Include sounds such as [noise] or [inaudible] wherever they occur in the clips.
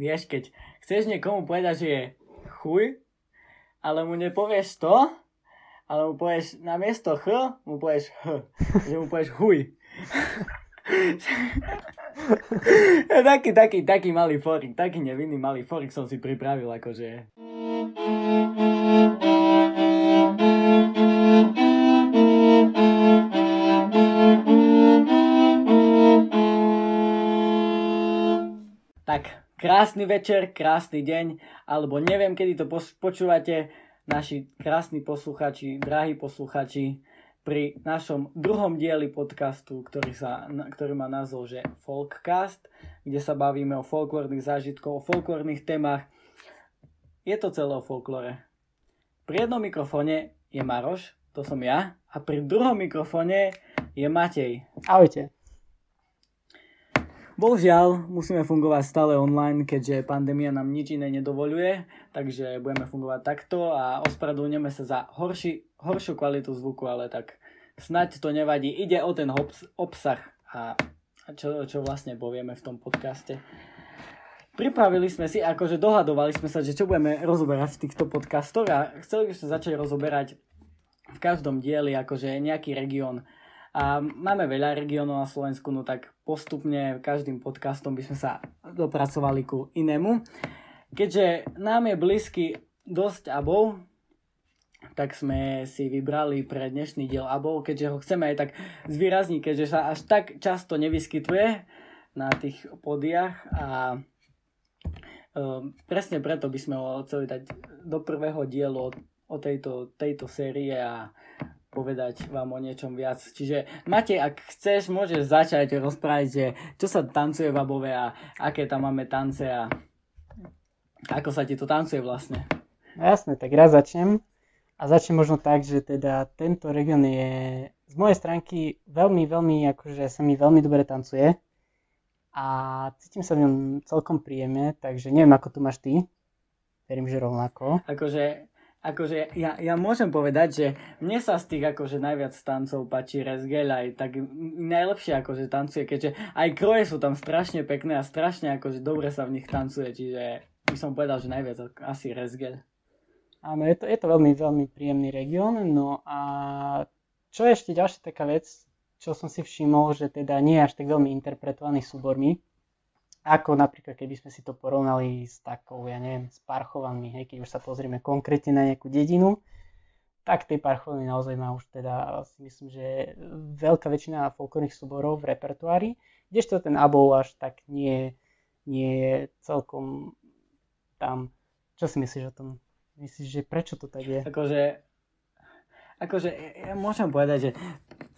vieš, keď chceš niekomu povedať, že je chuj, ale mu nepovieš to, ale mu povieš namiesto ch, mu povieš h, že mu povieš huj. [laughs] taký, taký, taký malý forik, taký nevinný malý forik som si pripravil, akože. Krásny večer, krásny deň, alebo neviem, kedy to počúvate, naši krásni posluchači, drahí posluchači, pri našom druhom dieli podcastu, ktorý, sa, ktorý má názov, že Folkcast, kde sa bavíme o folklórnych zážitkoch, o folklórnych témach. Je to celé o folklore. Pri jednom mikrofóne je Maroš, to som ja, a pri druhom mikrofóne je Matej. Ahojte. Bohužiaľ, musíme fungovať stále online, keďže pandémia nám nič iné nedovoluje, takže budeme fungovať takto a ospravedlňujeme sa za horší, horšiu kvalitu zvuku, ale tak snaď to nevadí. Ide o ten obsah a čo, čo vlastne povieme v tom podcaste. Pripravili sme si, akože dohadovali sme sa, že čo budeme rozoberať v týchto podcastoch a chceli by sme začať rozoberať v každom dieli akože nejaký región a máme veľa regiónov na Slovensku, no tak postupne každým podcastom by sme sa dopracovali ku inému. Keďže nám je blízky dosť abov, tak sme si vybrali pre dnešný diel abov, keďže ho chceme aj tak zvýrazniť, keďže sa až tak často nevyskytuje na tých podiach a um, presne preto by sme ho chceli dať do prvého dielu o, o tejto, tejto série a povedať vám o niečom viac. Čiže Matej, ak chceš, môžeš začať rozprávať, že čo sa tancuje v Above a aké tam máme tance a ako sa ti to tancuje vlastne. No jasne, tak raz začnem. A začnem možno tak, že teda tento región je z mojej stránky veľmi, veľmi, akože sa mi veľmi dobre tancuje. A cítim sa v ňom celkom príjemne, takže neviem, ako to máš ty. Verím, že rovnako. Akože akože ja, ja môžem povedať, že mne sa z tých akože najviac tancov páči Resgel aj tak najlepšie akože tancuje, keďže aj kroje sú tam strašne pekné a strašne akože dobre sa v nich tancuje, čiže by som povedal, že najviac asi Resgel. Áno, je to, je to veľmi, veľmi príjemný región, no a čo je ešte ďalšia taká vec, čo som si všimol, že teda nie je až tak veľmi interpretovaný súbormi, ako napríklad, keby sme si to porovnali s takou, ja neviem, s parchovanmi, hej, keď už sa pozrieme konkrétne na nejakú dedinu, tak tej parchovany naozaj má už teda, si myslím, že veľká väčšina folklórnych súborov v repertoári, kdežto ten abov až tak nie, nie je celkom tam. Čo si myslíš o tom? Myslíš, že prečo to tak je? Akože akože ja môžem povedať, že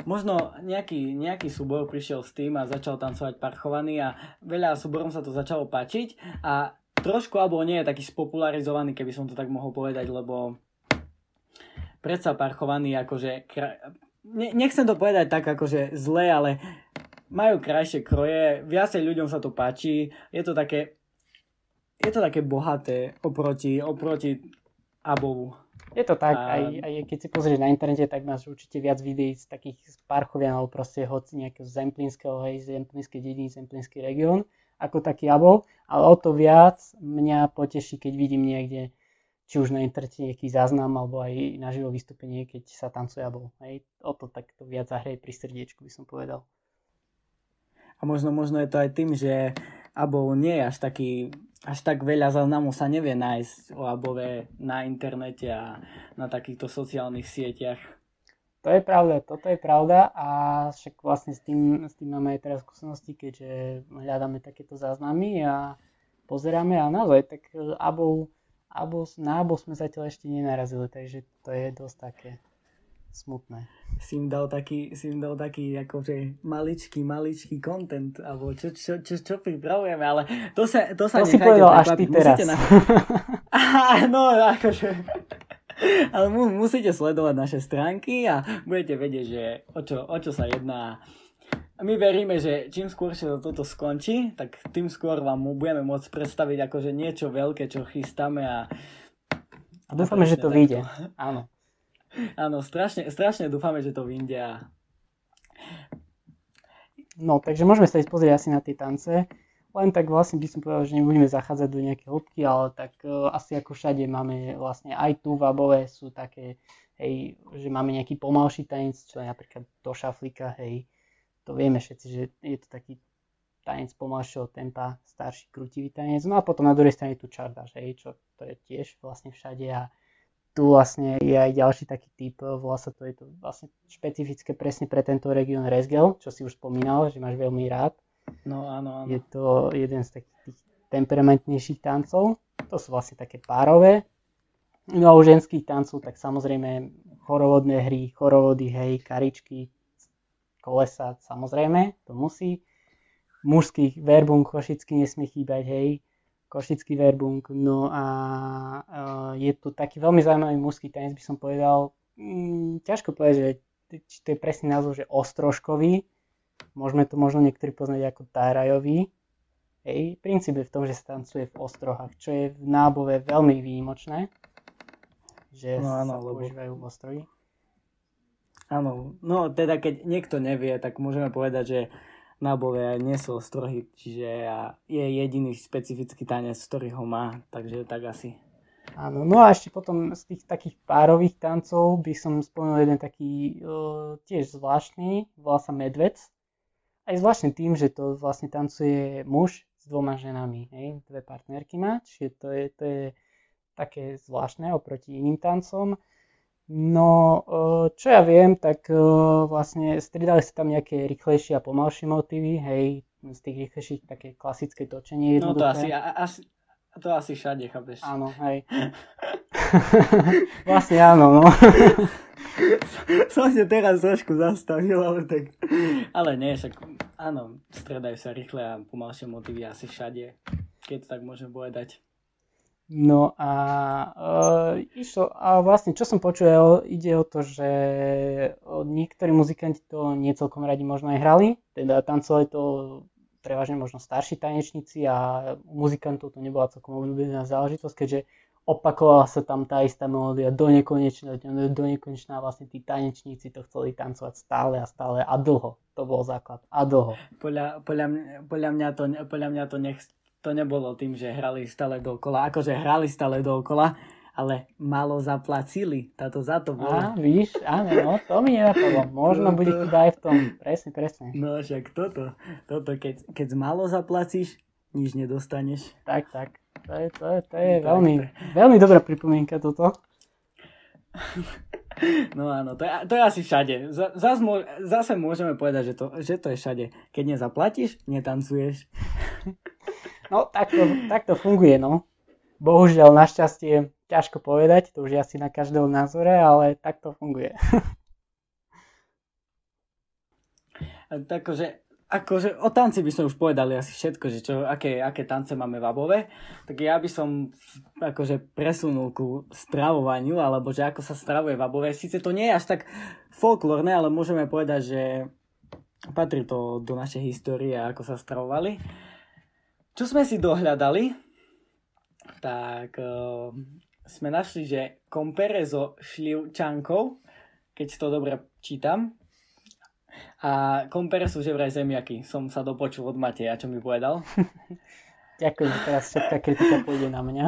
možno nejaký, nejaký súbor prišiel s tým a začal tancovať parchovaný a veľa súborom sa to začalo páčiť a trošku alebo nie je taký spopularizovaný, keby som to tak mohol povedať, lebo predsa parchovaný akože ne, nechcem to povedať tak akože zle, ale majú krajšie kroje, viacej ľuďom sa to páči, je to také je to také bohaté oproti, oproti Abovu. Je to tak, a... aj, aj keď si pozrieš na internete, tak máš určite viac videí z takých z Parchovian alebo proste hoci nejakého Zemplínskeho, hej, Zemplínskej dediny, Zemplínsky región, ako taký Abov, ale o to viac mňa poteší, keď vidím niekde, či už na internete nejaký záznam, alebo aj na živo vystúpenie, keď sa tancuje Abov. Hej, o to takto viac zahrie pri srdiečku, by som povedal. A možno, možno je to aj tým, že Abov nie až taký až tak veľa záznamov sa nevie nájsť o Above na internete a na takýchto sociálnych sieťach. To je pravda, toto je pravda a však vlastne s tým, s tým máme aj teraz skúsenosti, keďže hľadáme takéto záznamy a pozeráme a naozaj tak Abov, Abov, na Abov sme zatiaľ ešte nenarazili, takže to je dosť také smutné. Si im dal taký, si im dal taký akože maličký, maličký content, alebo čo, čo, čo, čo pripravujeme, ale to sa, to sa to si povedal až ty teraz. Na... [laughs] no, akože... Ale mu, musíte sledovať naše stránky a budete vedieť, že o čo, o čo sa jedná. A my veríme, že čím skôr sa toto skončí, tak tým skôr vám budeme môcť predstaviť akože niečo veľké, čo chystáme a... A dúfame, že to vyjde. Áno. [laughs] Áno, strašne, strašne dúfame, že to vyjde a... No, takže môžeme sa ísť pozrieť asi na tie tance. len tak vlastne by som povedal, že nebudeme zachádzať do nejaké hĺbky, ale tak uh, asi ako všade máme vlastne aj tu v Above sú také, hej, že máme nejaký pomalší tanec, čo je napríklad do šaflika, hej, to vieme všetci, že je to taký tanec pomalšieho tempa, starší krutivý tanec. No a potom na druhej strane tu čardaš, hej, čo to je tiež vlastne všade a tu vlastne je aj ďalší taký typ, volá sa to, je to vlastne špecifické presne pre tento región Resgel, čo si už spomínal, že máš veľmi rád. No áno, áno. Je to jeden z takých tých temperamentnejších tancov. To sú vlastne také párové. No a u ženských tancov, tak samozrejme chorovodné hry, chorovody, hej, karičky, kolesa, samozrejme, to musí. Mužských verbung košický nesmie chýbať, hej, košický verbung. No a uh, je tu taký veľmi zaujímavý mužský tanec, by som povedal. Mm, ťažko povedať, že či to je presný názov, že ostrožkový, Môžeme to možno niektorí poznať ako Tárajový. Hej, princíp je v tom, že sa tancuje v ostrohách, čo je v nábove veľmi výnimočné, že no, áno, sa používajú v ostroji. Áno, no teda keď niekto nevie, tak môžeme povedať, že nábove nie sú ostrohy, čiže je jediný specifický tanec, ktorý ho má, takže tak asi. Áno, no a ešte potom z tých takých párových tancov by som spomenul jeden taký uh, tiež zvláštny, volá sa Medvec aj zvláštne tým, že to vlastne tancuje muž s dvoma ženami, hej, dve partnerky má, čiže to je, to je také zvláštne oproti iným tancom. No, e, čo ja viem, tak e, vlastne stridali sa tam nejaké rýchlejšie a pomalšie motívy, hej, z tých rýchlejších také klasické točenie jednoduché. No to asi, asi, to asi všade, chápeš? Áno, hej. [laughs] vlastne áno, no. [laughs] som sa teraz trošku zastavil, ale tak... Ale nie, však áno, stredajú sa rýchle a pomalšie motívy asi všade, keď to tak môžem povedať. No a, uh, išlo, a vlastne čo som počul, ide o to, že niektorí muzikanti to nie celkom radi možno aj hrali, teda tancovali to prevažne možno starší tanečníci a u muzikantov to nebola celkom obľúbená záležitosť, keďže opakovala sa tam tá istá melódia do nekonečna, do nekonečna vlastne tí tanečníci to chceli tancovať stále a stále a dlho. To bol základ. A dlho. Podľa, podľa, mňa, podľa mňa, to, podľa mňa to, nech, to nebolo tým, že hrali stále dookola. Akože hrali stále dookola, ale malo zaplatili. Táto za to bolo. Á, víš, áno, no, to mi nenapadlo. Možno bude chyba aj v tom. Presne, presne. No však toto, toto keď, keď málo zaplatíš, nič nedostaneš. Tak, tak. To je, to je, to je veľmi, veľmi dobrá pripomienka toto. No áno, to je, to je asi všade. Zas, zase môžeme povedať, že to, že to je všade. Keď nezaplatíš, netancuješ. [laughs] No, tak to, tak to funguje, no. Bohužiaľ, našťastie, ťažko povedať, to už je asi na každého názore, ale tak to funguje. [laughs] Takže akože o tanci by sme už povedali asi všetko, že čo, aké, aké tance máme v Above, tak ja by som akože presunul ku stravovaniu, alebo že ako sa stravuje v Above. Sice to nie je až tak folklórne, ale môžeme povedať, že patrí to do našej histórie, ako sa stravovali. Čo sme si dohľadali, tak uh, sme našli, že kompere so šlivčankou, keď to dobre čítam, a kompere sú že vraj zemiaky. Som sa dopočul od Mateja, čo mi povedal. [laughs] Ďakujem, teraz všetká kritika pôjde na mňa.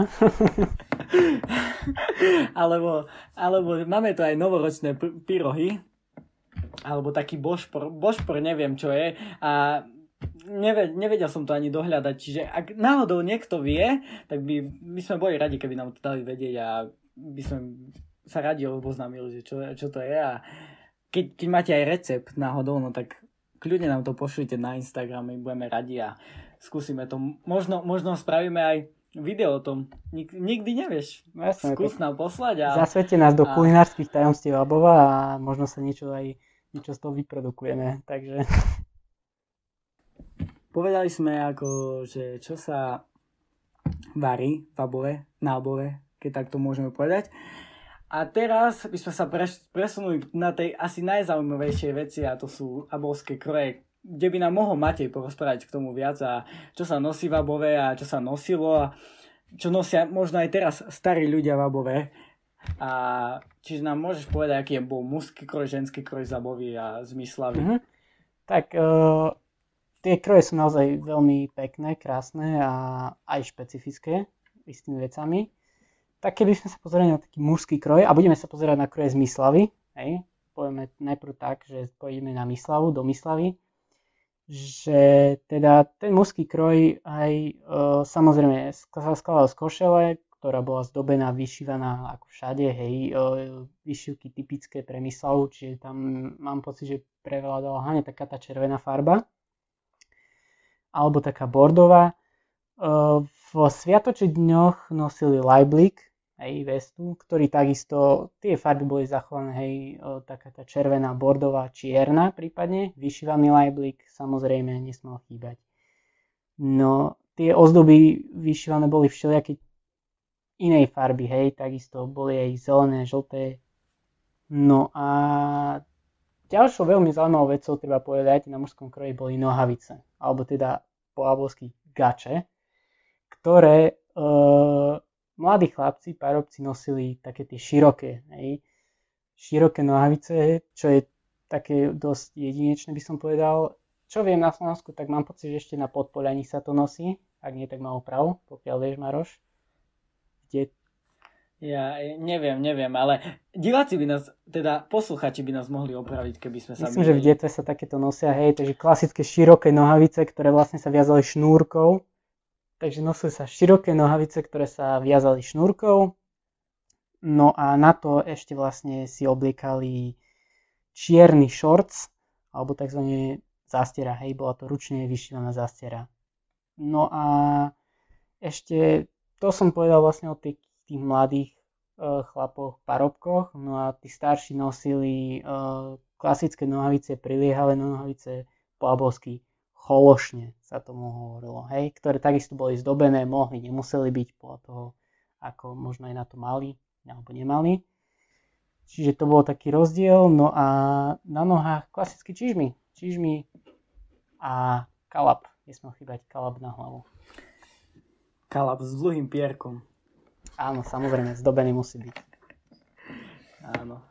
[laughs] alebo, alebo máme tu aj novoročné pyrohy, alebo taký bošpor, bošpor neviem čo je a neved, nevedel som to ani dohľadať, čiže ak náhodou niekto vie, tak by, by sme boli radi, keby nám to dali vedieť a by sme sa radi oboznámili, že čo, čo to je a keď, keď máte aj recept náhodou, no tak kľudne nám to pošlite na Instagram, my budeme radi a skúsime to. Možno, možno spravíme aj video o tom. Nik, nikdy nevieš. No, jasne, Skús nám poslať. A, Zasvete nás do a... kulinárskych tajomstiev Abova a možno sa niečo aj niečo z toho vyprodukujeme. Takže... Povedali sme ako, že čo sa varí v Above, na Above, keď tak to môžeme povedať. A teraz by sme sa presunuli na tej asi najzaujímavejšej veci a to sú abovské kroje, kde by nám mohol Matej porozprávať k tomu viac a čo sa nosí v Above a čo sa nosilo a čo nosia možno aj teraz starí ľudia v Above. A čiže nám môžeš povedať, aký je bol mužský kroj, ženský kroj z Abovy a z Myslavy. Mm-hmm. Tak uh, tie kroje sú naozaj veľmi pekné, krásne a aj špecifické istými vecami. Tak keby sme sa pozerali na taký mužský kroj a budeme sa pozerať na kroje z Myslavy, hej, povieme najprv tak, že pôjdeme na Myslavu, do Myslavy, že teda ten mužský kroj aj e, samozrejme sa skladal z košele, ktorá bola zdobená, vyšívaná ako všade, hej, e, vyšivky typické pre Myslavu, čiže tam mám pocit, že prevládala hlavne taká tá červená farba alebo taká bordová. V sviatočných dňoch nosili lajblik, hej, vestu, ktorý takisto, tie farby boli zachované, hej, taká tá červená, bordová, čierna prípadne, vyšívaný lajblik, samozrejme nesmal chýbať. No, tie ozdoby vyšívané boli všelijaké inej farby, hej, takisto boli aj zelené, žlté. No a ďalšou veľmi zaujímavou vecou treba povedať, na mužskom kroji boli nohavice, alebo teda po albovsky gače, ktoré e, mladí chlapci, parobci nosili také tie široké, hej, široké nohavice, čo je také dosť jedinečné by som povedal. Čo viem na Slovensku, tak mám pocit, že ešte na podpoľaní sa to nosí, ak nie, tak má oprav, pokiaľ vieš, Maroš. Kde ja neviem, neviem, ale diváci by nás, teda posluchači by nás mohli opraviť, keby sme sa... Myslím, že v detve sa takéto nosia, hej, takže klasické široké nohavice, ktoré vlastne sa viazali šnúrkou. Takže nosili sa široké nohavice, ktoré sa viazali šnúrkou. No a na to ešte vlastne si obliekali čierny shorts, alebo tzv. zástiera, hej, bola to ručne vyšívaná zástiera. No a ešte, to som povedal vlastne o tých tých mladých uh, chlapoch parobkoch, no a tí starší nosili uh, klasické nohavice, priliehavé nohavice po abovsky chološne sa tomu hovorilo, hej, ktoré takisto boli zdobené, mohli, nemuseli byť podľa toho, ako možno aj na to mali alebo nemali. Čiže to bol taký rozdiel, no a na nohách klasicky čižmy, čižmy a kalap, nesmel chýbať kalap na hlavu. Kalap s dlhým pierkom. Áno, samozrejme, zdobený musí byť. Áno.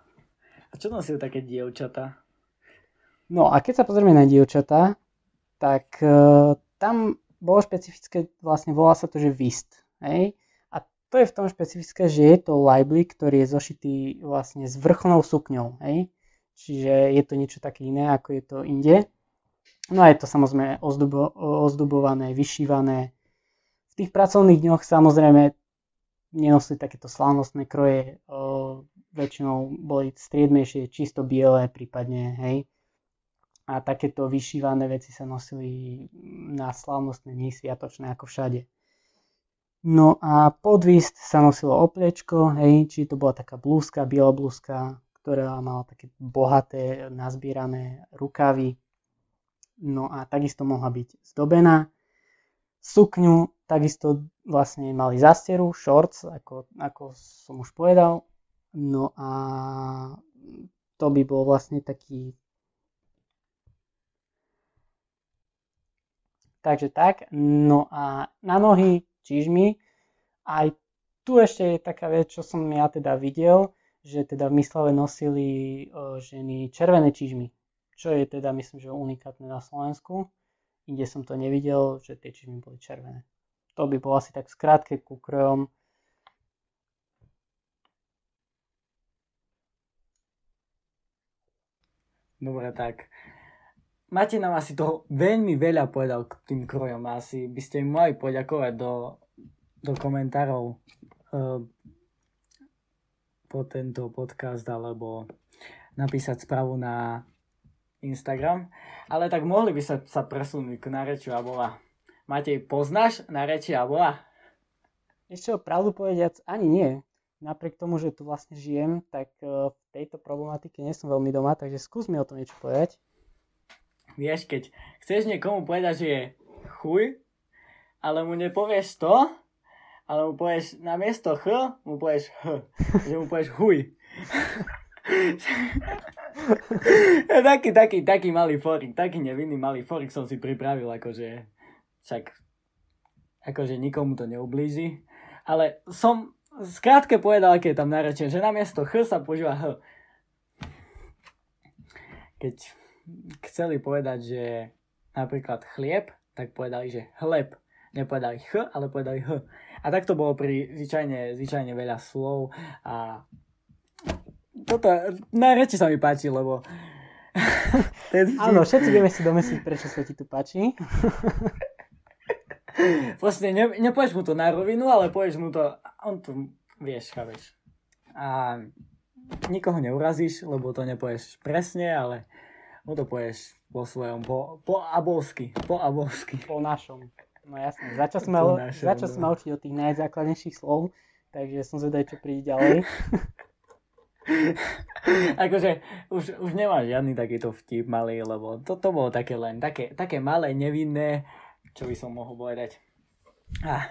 A čo nosili také dievčatá? No a keď sa pozrieme na dievčatá, tak uh, tam bolo špecifické, vlastne volá sa to, že vist. Hej? A to je v tom špecifické, že je to libly, ktorý je zošitý vlastne s vrcholnou sukňou. Hej? Čiže je to niečo také iné, ako je to inde. No a je to samozrejme ozdubo, ozdubované, vyšívané. V tých pracovných dňoch samozrejme nenosili takéto slávnostné kroje, väčšinou boli striedmejšie, čisto biele prípadne, hej. A takéto vyšívané veci sa nosili na slávnostné dni sviatočné ako všade. No a podvist sa nosilo opliečko, hej, či to bola taká blúzka, biela blúzka, ktorá mala také bohaté, nazbierané rukavy. No a takisto mohla byť zdobená. Sukňu takisto vlastne mali zastieru, shorts, ako, ako som už povedal. No a to by bol vlastne taký Takže tak, no a na nohy čižmy. Aj tu ešte je taká vec, čo som ja teda videl, že teda v Myslave nosili o, ženy červené čižmy, čo je teda myslím, že unikátne na Slovensku. Inde som to nevidel, že tie čižmy boli červené. To by bolo asi tak skrátke ku krojom. Dobre, tak. Máte nám asi toho veľmi veľa povedal k tým krojom. Asi by ste mi mali poďakovať do, do komentárov uh, po tento podcast alebo napísať správu na Instagram. Ale tak mohli by sa, sa presunúť k narečiu a bola Matej, poznáš a bola? Ešte pravdu povediac, ani nie. Napriek tomu, že tu vlastne žijem, tak e, v tejto problematike nie som veľmi doma, takže skús mi o tom niečo povedať. Vieš, keď chceš niekomu povedať, že je chuj, ale mu nepovieš to, ale mu povieš na miesto ch, mu povieš h, [laughs] že mu povieš huj. [laughs] [laughs] taký, taký, taký malý forik, taký nevinný malý forik som si pripravil, akože však akože nikomu to neublíži. Ale som skrátke povedal, aké je tam narečenie, že namiesto ch sa používa h. Keď chceli povedať, že napríklad chlieb, tak povedali, že hleb. Nepovedali ch, ale povedali h. A tak to bolo pri zvyčajne, zvyčajne veľa slov a toto, na reči sa mi páči, lebo [laughs] Áno, všetci vieme si domyslieť, prečo sa ti tu páči. [laughs] Proste ne, nepovieš mu to na rovinu, ale povieš mu to, on to vieš, chápeš. A nikoho neurazíš, lebo to nepovieš presne, ale mu to povieš po svojom, po, po abolsky, po abolsky. Po našom. No jasne, začal sme, začal sme no. učiť o tých najzákladnejších slov, takže som zvedavý, čo príde ďalej. [laughs] [laughs] akože už, už nemá žiadny takýto vtip malý, lebo to, to bolo také len, také, také malé, nevinné, čo by som mohol povedať. Ah,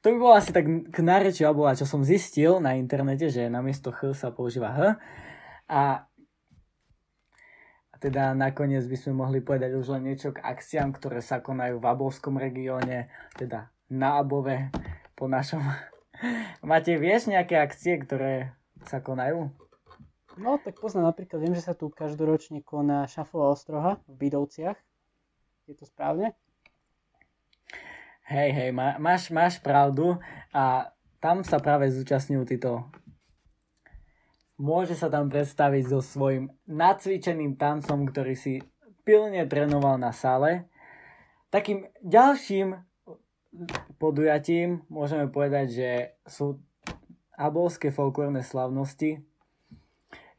to by bolo asi tak k nárečiu alebo čo som zistil na internete, že namiesto ch sa používa h. A, a teda nakoniec by sme mohli povedať už len niečo k akciám, ktoré sa konajú v Abovskom regióne, teda na Above po našom. [laughs] Máte, vieš nejaké akcie, ktoré sa konajú? No, tak poznám napríklad, viem, že sa tu každoročne koná šafová ostroha v Bidovciach. Je to správne? Hej, hej, má, máš, máš pravdu a tam sa práve zúčastňujú títo môže sa tam predstaviť so svojím nacvičeným tancom, ktorý si pilne trénoval na sále. Takým ďalším podujatím môžeme povedať, že sú abolské folklórne slavnosti,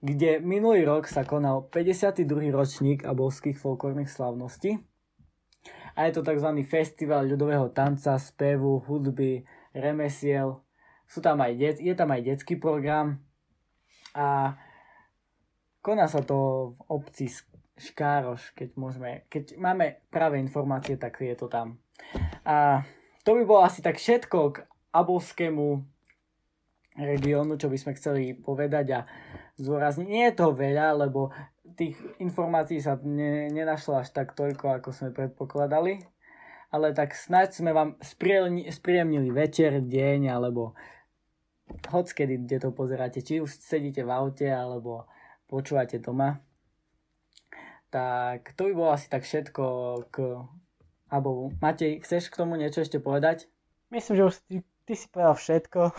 kde minulý rok sa konal 52. ročník abolských folklórnych slavností. A je to tzv. festival ľudového tanca, spevu, hudby, remesiel. Sú tam aj det, je tam aj detský program. A koná sa to v obci Škároš, keď, môžeme, keď máme práve informácie, tak je to tam. A to by bolo asi tak všetko k abolskému regiónu, čo by sme chceli povedať a zdôrazniť. Nie je toho veľa, lebo tých informácií sa ne, nenašlo až tak toľko, ako sme predpokladali. Ale tak snáď sme vám spríjemnili večer, deň, alebo hockedy, kde to pozeráte. Či už sedíte v aute, alebo počúvate doma. Tak to by bolo asi tak všetko k Abovu. Matej, chceš k tomu niečo ešte povedať? Myslím, že už ty, ty si povedal všetko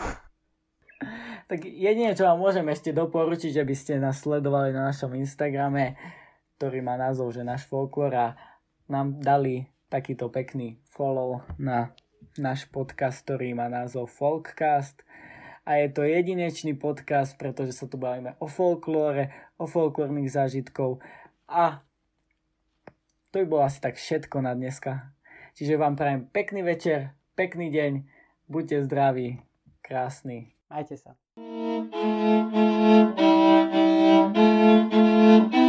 tak jedine, čo vám môžem ešte doporučiť, aby ste nás sledovali na našom Instagrame, ktorý má názov, že náš folklor a nám dali takýto pekný follow na náš podcast, ktorý má názov Folkcast. A je to jedinečný podcast, pretože sa tu bavíme o folklóre, o folklórnych zážitkov a to by bolo asi tak všetko na dneska. Čiže vám prajem pekný večer, pekný deň, buďte zdraví, krásny. Majte sa. thank you